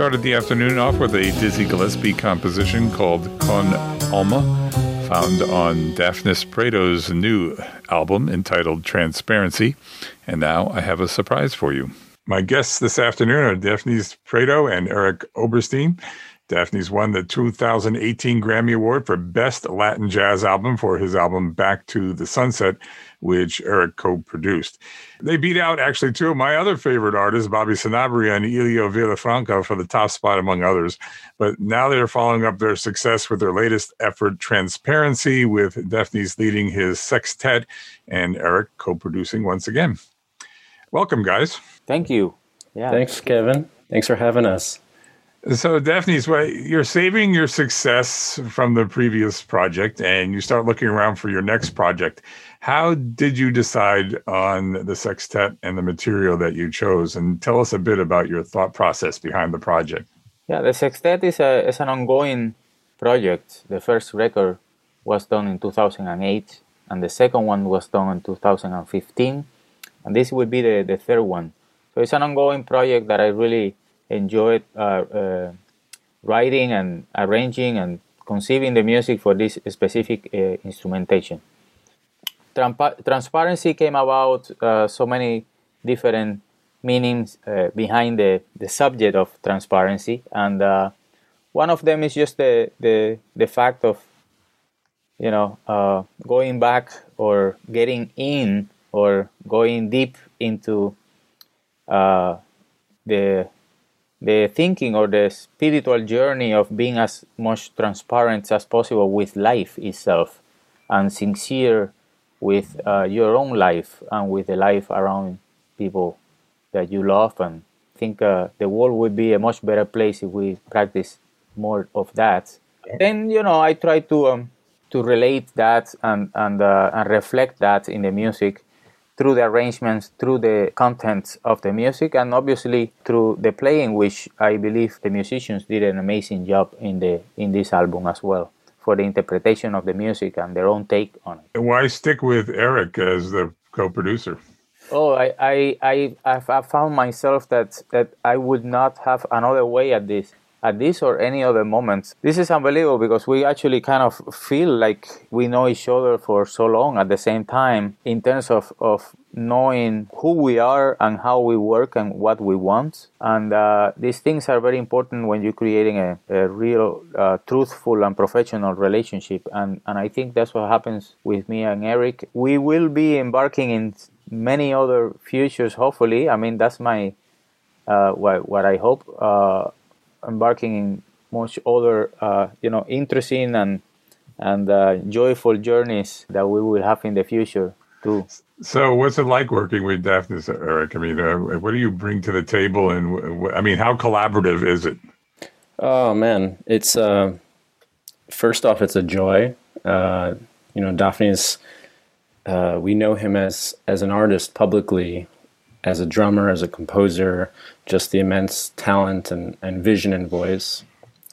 Started the afternoon off with a Dizzy Gillespie composition called Con Alma, found on Dafnis Prieto's new album entitled Transparency. And now I have a surprise for you. My guests this afternoon are Dafnis Prieto and Eric Oberstein. Dafnis won the 2018 Grammy Award for Best Latin Jazz Album for his album Back to the Sunset, which Eric co produced. They beat out actually two of my other favorite artists, Bobby Sanabria and Elio Villafranca, for the top spot, among others. But now they're following up their success with their latest effort, Transparency, with Dafnis leading his sextet and Eric co producing once again. Welcome, guys. Thank you. Yeah. Thanks, Kevin. Thanks for having us. So, Dafnis, what you're saving your success from the previous project, and you start looking around for your next project. How did you decide on the sextet and the material that you chose? And tell us a bit about your thought process behind the project. Yeah, the sextet is a is an ongoing project. The first record was done in 2008, and the second one was done in 2015, and this will be the, the third one. So it's an ongoing project that I really enjoyed uh, uh, writing and arranging and conceiving the music for this specific uh, instrumentation. Transparency came about uh, so many different meanings uh, behind the, the subject of transparency, and uh, one of them is just the, the, the fact of you know going back or getting in or going deep into the the thinking or the spiritual journey of being as much transparent as possible with life itself and sincere with uh, your own life and with the life around people that you love. And think uh, the world would be a much better place if we practice more of that. Then you know i try to um, to relate that and and, uh, and reflect that in the music through the arrangements, through the contents of the music, and obviously through the playing, which I believe the musicians did an amazing job in the in this album as well for the interpretation of the music and their own take on it. Why stick with Eric as the co-producer? Oh, I, I, I, I've found myself that, that I would not have another way at this at this or any other moments. This is unbelievable because we actually kind of feel like we know each other for so long at the same time in terms of, of knowing who we are and how we work and what we want. And uh, these things are very important when you're creating a, a real, uh, truthful, and professional relationship. And, and I think that's what happens with me and Eric. We will be embarking in many other futures, hopefully. I mean, that's my. Uh, what, what I hope uh, embarking in much other, uh, you know, interesting and and uh, joyful journeys that we will have in the future too. So, what's it like working with Dafnis, Eric? I mean, uh, what do you bring to the table, and I mean, how collaborative is it? Oh man, it's uh, first off, it's a joy. Uh, you know, Dafnis. Uh, we know him as as an artist publicly, as a drummer, as a composer, just the immense talent and, and vision and voice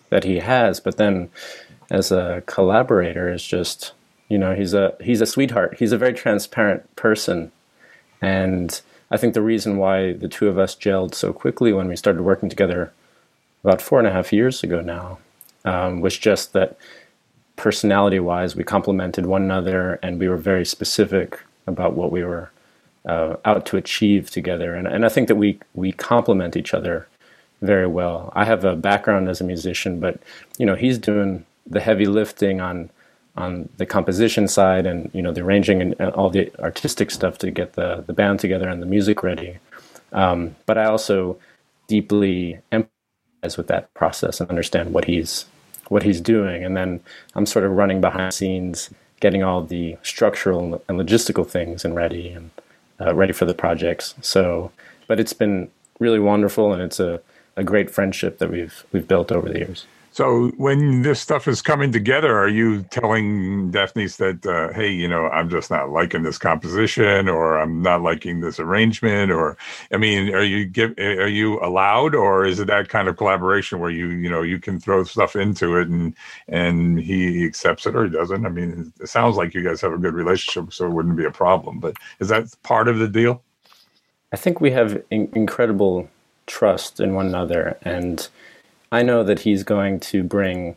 that he has. But then as a collaborator is just you know he's a he's a sweetheart. He's a very transparent person, and I think the reason why the two of us gelled so quickly when we started working together about four and a half years ago now um, was just that personality wise we complemented one another and we were very specific about what we were uh, out to achieve together. And, and I think that we, we complement each other very well. I have a background as a musician, but you know he's doing the heavy lifting on on the composition side and you know the arranging and, and all the artistic stuff to get the the band together and the music ready. Um, but I also deeply empathize with that process and understand what he's what he's doing, and then I'm sort of running behind the scenes, getting all the structural and logistical things and ready and uh, ready for the projects. So, but it's been really wonderful, and it's a, a great friendship that we've we've built over the years. So, when this stuff is coming together, are you telling Dafnis that, uh, hey, you know, I'm just not liking this composition, or I'm not liking this arrangement, or, I mean, are you give, are you allowed, or is it that kind of collaboration where you, you know, you can throw stuff into it and and he accepts it or he doesn't? I mean, it sounds like you guys have a good relationship, so it wouldn't be a problem. But is that part of the deal? I think we have in- incredible trust in one another. And I know that he's going to bring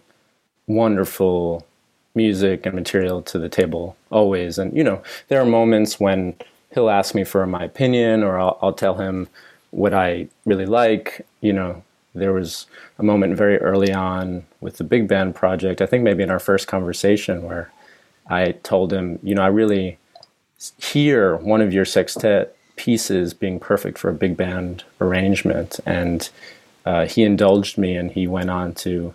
wonderful music and material to the table always. And, you know, there are moments when he'll ask me for my opinion or I'll, I'll tell him what I really like. You know, there was a moment very early on with the big band project, I think maybe in our first conversation, where I told him, you know, I really hear one of your sextet pieces being perfect for a big band arrangement. And uh, he indulged me and he went on to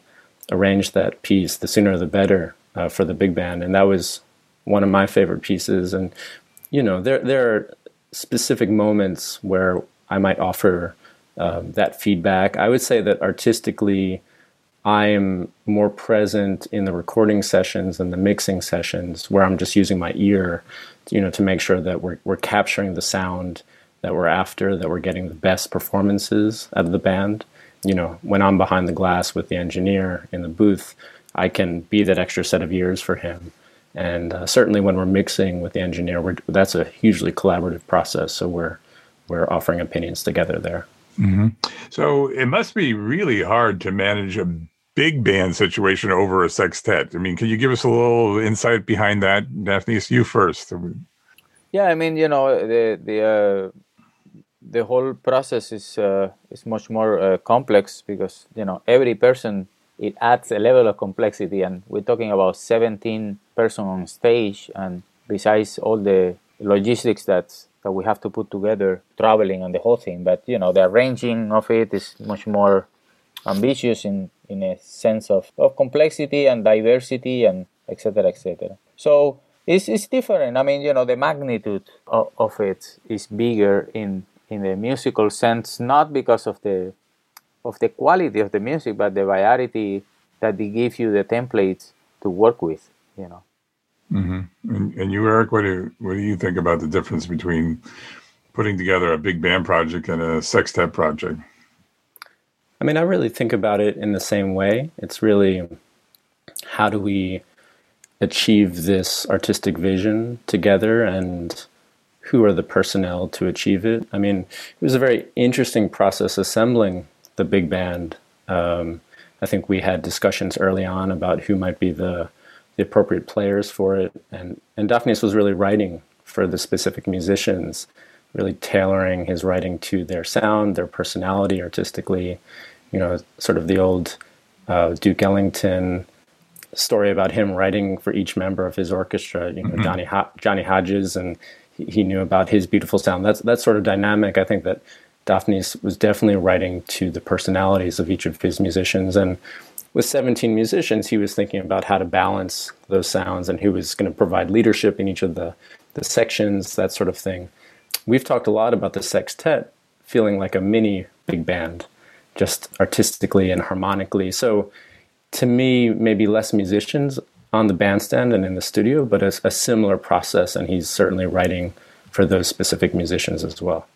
arrange that piece, The Sooner the Better, uh, for the big band. And that was one of my favorite pieces. And, you know, there, there are specific moments where I might offer um, that feedback. I would say that artistically, I am more present in the recording sessions and the mixing sessions where I'm just using my ear, you know, to make sure that we're we're capturing the sound that we're after, that we're getting the best performances out of the band. You know, when I'm behind the glass with the engineer in the booth, I can be that extra set of ears for him. And uh, certainly when we're mixing with the engineer, that's a hugely collaborative process. So we're we're offering opinions together there. Mm-hmm. So it must be really hard to manage a big band situation over a sextet. I mean, can you give us a little insight behind that, Daphne? It's you first. Yeah, I mean, you know, the the uh, the whole process is uh, is much more uh, complex because you know every person it adds a level of complexity, and we're talking about 17 person on stage, and besides all the logistics that that we have to put together traveling and the whole thing but you know the arranging of it is much more ambitious in in a sense of, of complexity and diversity and etc etc so it's, it's different. I mean you know the magnitude of, of it is bigger in in the musical sense not because of the of the quality of the music but the variety that they give you the templates to work with you know Mm-hmm. And, and, you, Eric, what do what do you think about the difference between putting together a big band project and a sextet project? I mean, I really think about it in the same way. It's really how do we achieve this artistic vision together and who are the personnel to achieve it? I mean, it was a very interesting process assembling the big band. Um, I think we had discussions early on about who might be the the appropriate players for it. And, and Dafnis was really writing for the specific musicians, really tailoring his writing to their sound, their personality artistically. You know, sort of the old uh, Duke Ellington story about him writing for each member of his orchestra. You know, mm-hmm. Johnny Ho- Johnny Hodges, and he, knew about his beautiful sound. That's that sort of dynamic. I think that Dafnis was definitely writing to the personalities of each of his musicians, and with 17 musicians, he was thinking about how to balance those sounds and who was going to provide leadership in each of the, the sections, that sort of thing. We've talked a lot about the sextet feeling like a mini big band, just artistically and harmonically. So to me, maybe less musicians on the bandstand and in the studio, but a, a similar process, and he's certainly writing for those specific musicians as well.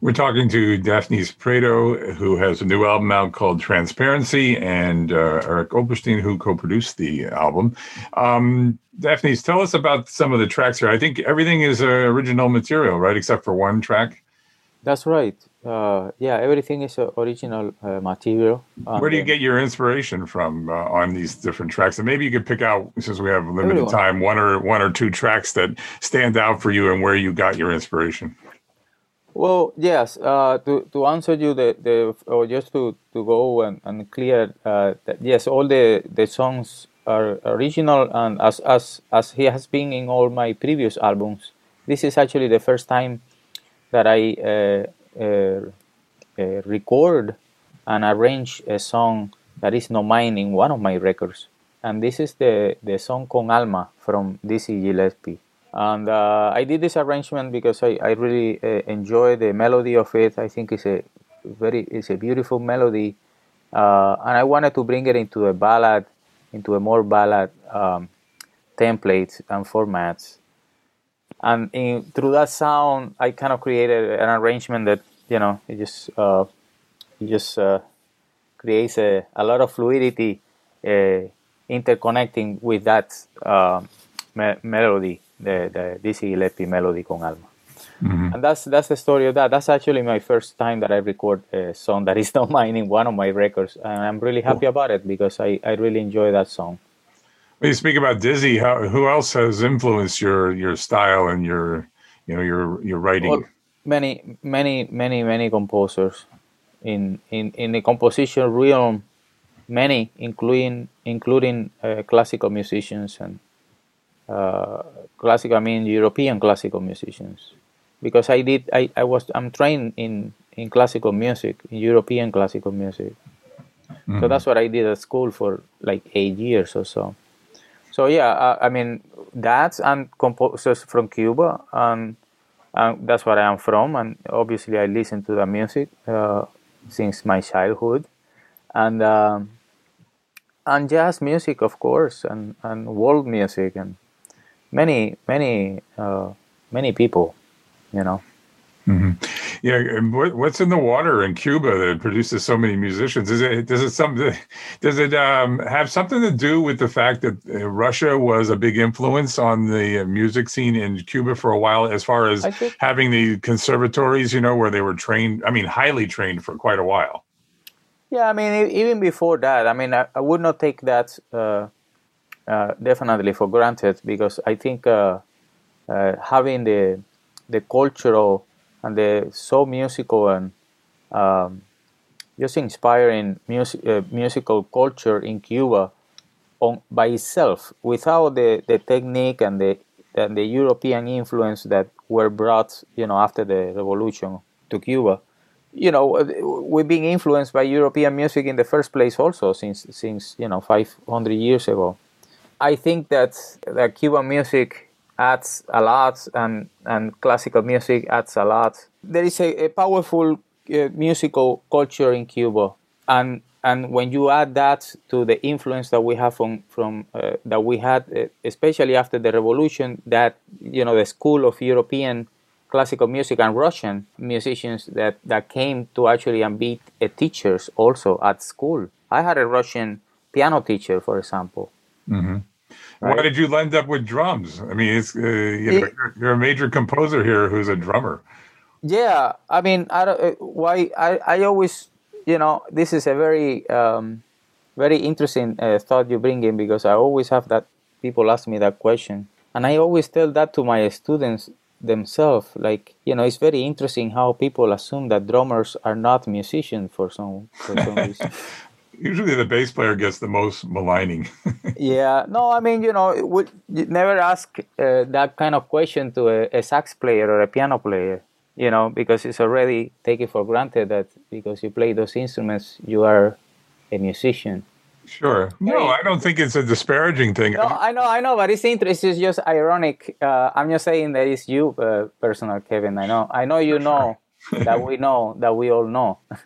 We're talking to Dafnis Prieto, who has a new album out called Transparency, and uh, Eric Oberstein, who co produced the album. Um, Dafnis, tell us about some of the tracks here. I think everything is uh, original material, right? Except for one track. That's right. Uh, yeah, everything is uh, original uh, material. Where do you get your inspiration from uh, on these different tracks? And maybe you could pick out, since we have limited everyone. time, one or one or two tracks that stand out for you and where you got your inspiration. Well, yes. Uh, to to answer you, the, the or just to, to go and, and clear uh, that yes, all the, the songs are original, and as as as he has been in all my previous albums, this is actually the first time that I record and arrange a song that is not mine in one of my records, and this is the the song "Con Alma" from Dizzy Gillespie and uh, I did this arrangement because I, I really uh, enjoy the melody of it. I think it's a very it's a beautiful melody, uh, and I wanted to bring it into a ballad, into a more ballad um, template and formats. And in, through that sound, I kind of created an arrangement that you know it just uh, it just uh, creates a, a lot of fluidity, uh, interconnecting with that me- melody the, the Dizzy Gillespie melody con alma. Mm-hmm. And that's that's the story of that. That's actually my first time that I record a song that is not mine in one of my records, and I'm really happy cool. about it because I, I really enjoy that song. When you speak about Dizzy, how, who else has influenced your your style and your you know your your writing? Well, many many many many composers in in in the composition realm, many including including uh, classical musicians and uh, classical. I mean European classical musicians because I did I, I was I'm trained in in classical music in European classical music mm-hmm. so that's what I did at school for like eight years or so so yeah I, I mean that's and composers from Cuba and, and that's where I am from and obviously I listen to the music uh, since my childhood and um, and jazz music of course and, and world music and many many uh, many people you know. Mm-hmm. Yeah, what's in the water in Cuba that produces so many musicians? Is it does it some does it um, have something to do with the fact that uh, Russia was a big influence on the uh, music scene in Cuba for a while, as far as think, having the conservatories, you know, where they were trained. I mean, highly trained for quite a while. Yeah, I mean, even before that, I mean, I, I would not take that uh, uh, definitely for granted because I think uh, uh having the the cultural and the so musical and um, just inspiring music, uh, musical culture in Cuba on by itself without the, the technique and the and the European influence that were brought you know after the revolution to Cuba. You know we've been influenced by European music in the first place also since since you know 500 years ago. I think that that Cuban music adds a lot, and and classical music adds a lot. There is a, a powerful uh, musical culture in Cuba, and and when you add that to the influence that we have from from uh, that we had, uh, especially after the revolution, that you know the school of European classical music and Russian musicians that that came to actually and be uh, teachers also at school. I had a Russian piano teacher, for example. Mm-hmm. Right? Why did you end up with drums? I mean, it's uh, you know, it, you're, you're, a major composer here who's a drummer. Yeah, I mean, I don't, uh, why I, I always you know this is a very um, very interesting uh, thought you bring in because I always have that people ask me that question, and I always tell that to my students themselves. Like you know, it's very interesting how people assume that drummers are not musicians for some for some reason. Usually, the bass player gets the most maligning. yeah, no, I mean, you know, would you never ask uh, that kind of question to a, a, sax player or a piano player, you know, because it's already taken for granted that because you play those instruments, you are a musician. Sure. No, I don't think it's a disparaging thing. No, I know, I know, but it's interesting. It's just ironic. Uh, I'm just saying that it's you, uh, personal Kevin. I know, I know you know that we know that we all know.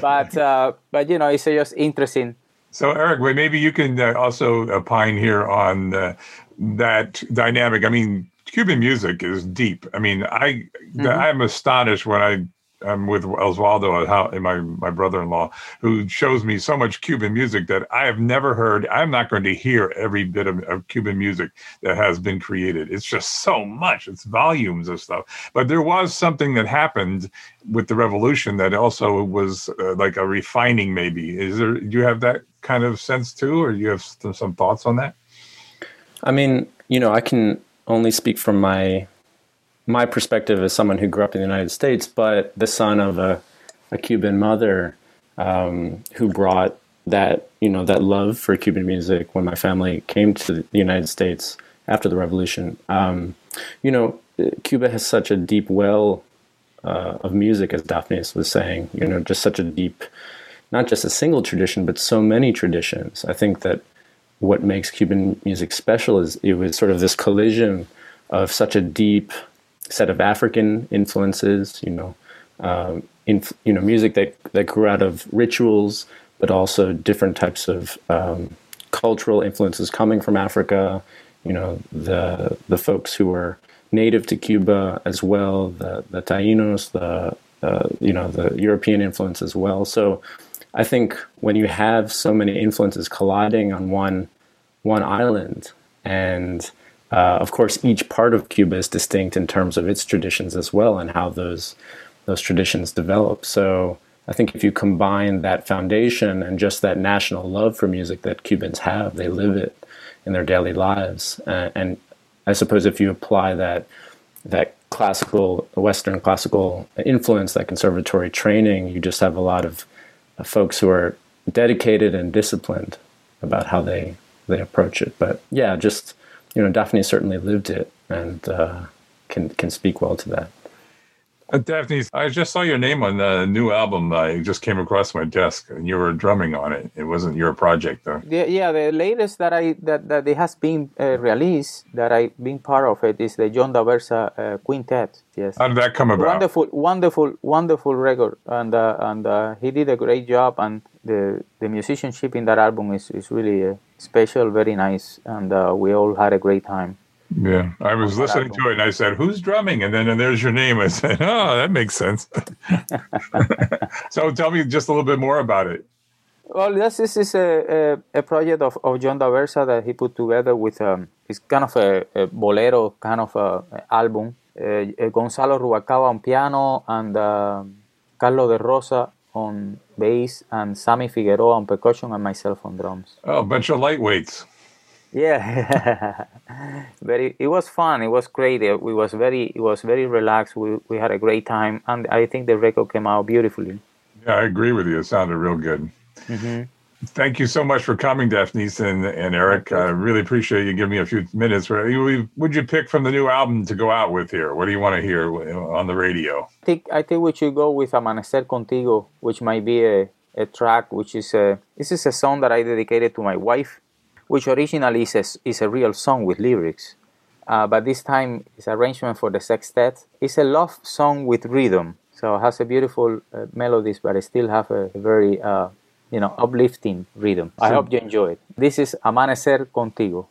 but uh, but you know, it's just interesting. So Eric, maybe you can uh, also opine here on uh, that dynamic. I mean, Cuban music is deep. I mean, I mm-hmm. I'm astonished when I I'm with Oswaldo, uh, my my brother-in-law, who shows me so much Cuban music that I have never heard. I'm not going to hear every bit of, of, Cuban music that has been created. It's just so much. It's volumes of stuff. But there was something that happened with the revolution that also was uh, like a refining. Maybe is there? Do you have that kind of sense too, or do you have some, some thoughts on that? I mean, you know, I can only speak from my my perspective as someone who grew up in the United States, but the son of a, a Cuban mother um, who brought that you know that love for Cuban music when my family came to the United States after the revolution. Um, you know, Cuba has such a deep well uh, of music, as Dafnis was saying. You know, just such a deep, not just a single tradition, but so many traditions. I think that what makes Cuban music special is it was sort of this collision of such a deep set of African influences, you know, um, you know, music that that grew out of rituals, but also different types of um, cultural influences coming from Africa. You know, the the folks who were native to Cuba as well, the the Tainos, the uh, you know the European influence as well. So, I think when you have so many influences colliding on one one island and uh, of course, each part of Cuba is distinct in terms of its traditions as well and how those those traditions develop. So I think if you combine that foundation and just that national love for music that Cubans have, they live it in their daily lives. Uh, and I suppose if you apply that that classical Western classical influence, that conservatory training, you just have a lot of uh, folks who are dedicated and disciplined about how they they approach it. But yeah, just you know, Daphne certainly lived it and uh, can can speak well to that. Uh, Daphne, I just saw your name on the new album. I just came across my desk, and you were drumming on it. It wasn't your project, though. Yeah, yeah. The latest that I that that it has been uh, released that I've been part of it is the John Daversa uh, Quintet. Yes. How did that come about? Wonderful, wonderful, wonderful record, and uh, and uh, he did a great job. And the the musicianship in that album is is really uh, special, very nice, and uh, we all had a great time. Yeah, I was listening to it and I said, "Who's drumming?" And then and there's your name. I said, "Oh, that makes sense." so tell me just a little bit more about it. Well, this, this is a, a, a, project of, of John Daversa that he put together with um, it's kind of a, a bolero kind of a, album. Uh, Gonzalo Rubalcaba on piano and uh, Carlos de Rosa on bass and Sammy Figueroa on percussion and myself on drums. Oh, a bunch of lightweights. Yeah, very. It was fun. It was great. It, was very. It was very relaxed. We we had a great time, and I think the record came out beautifully. Yeah, I agree with you. It sounded real good. Mm-hmm. Thank you so much for coming, Daphne and, and Eric. I really appreciate you giving me a few minutes. Would you pick from the new album to go out with here? What do you want to hear on the radio? I think I think we should go with Amanecer Contigo, which might be a, a track which is a this is a song that I dedicated to my wife which originally is a, is a real song with lyrics. Uh, but this time it's arrangement for the sextet. It's a love song with rhythm, so it has a beautiful uh, melodies, but it still have a, a very uh, you know uplifting rhythm. I hope you enjoy it. This is Amanecer Contigo.